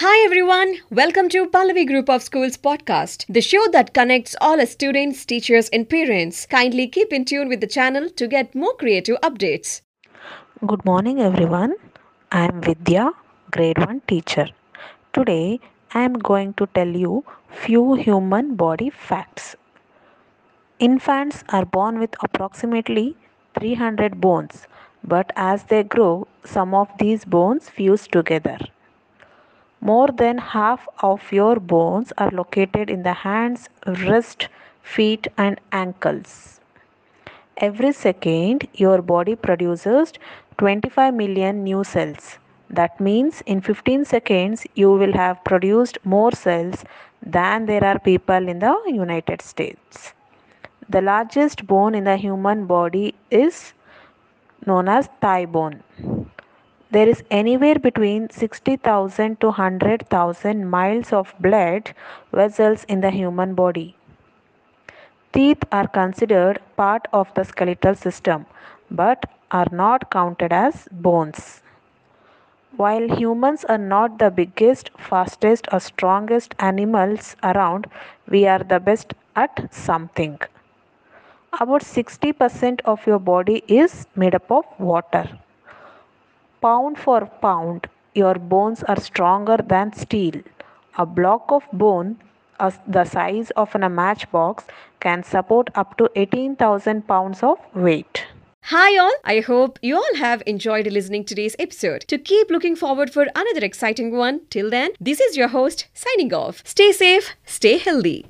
Hi everyone, welcome to Pallavi Group of Schools podcast, the show that connects all students, teachers, and parents. Kindly keep in tune with the channel to get more creative updates. Good morning, everyone. I am Vidya, grade 1 teacher. Today, I am going to tell you few human body facts. Infants are born with approximately 300 bones, but as they grow, some of these bones fuse together. More than half of your bones are located in the hands, wrist, feet, and ankles. Every second, your body produces 25 million new cells. That means in 15 seconds, you will have produced more cells than there are people in the United States. The largest bone in the human body is known as thigh bone. There is anywhere between 60,000 to 100,000 miles of blood vessels in the human body. Teeth are considered part of the skeletal system but are not counted as bones. While humans are not the biggest, fastest, or strongest animals around, we are the best at something. About 60% of your body is made up of water. Pound for pound, your bones are stronger than steel. A block of bone as the size of a matchbox can support up to 18,000 pounds of weight. Hi all, I hope you all have enjoyed listening today's episode. To keep looking forward for another exciting one, till then, this is your host signing off. Stay safe, stay healthy.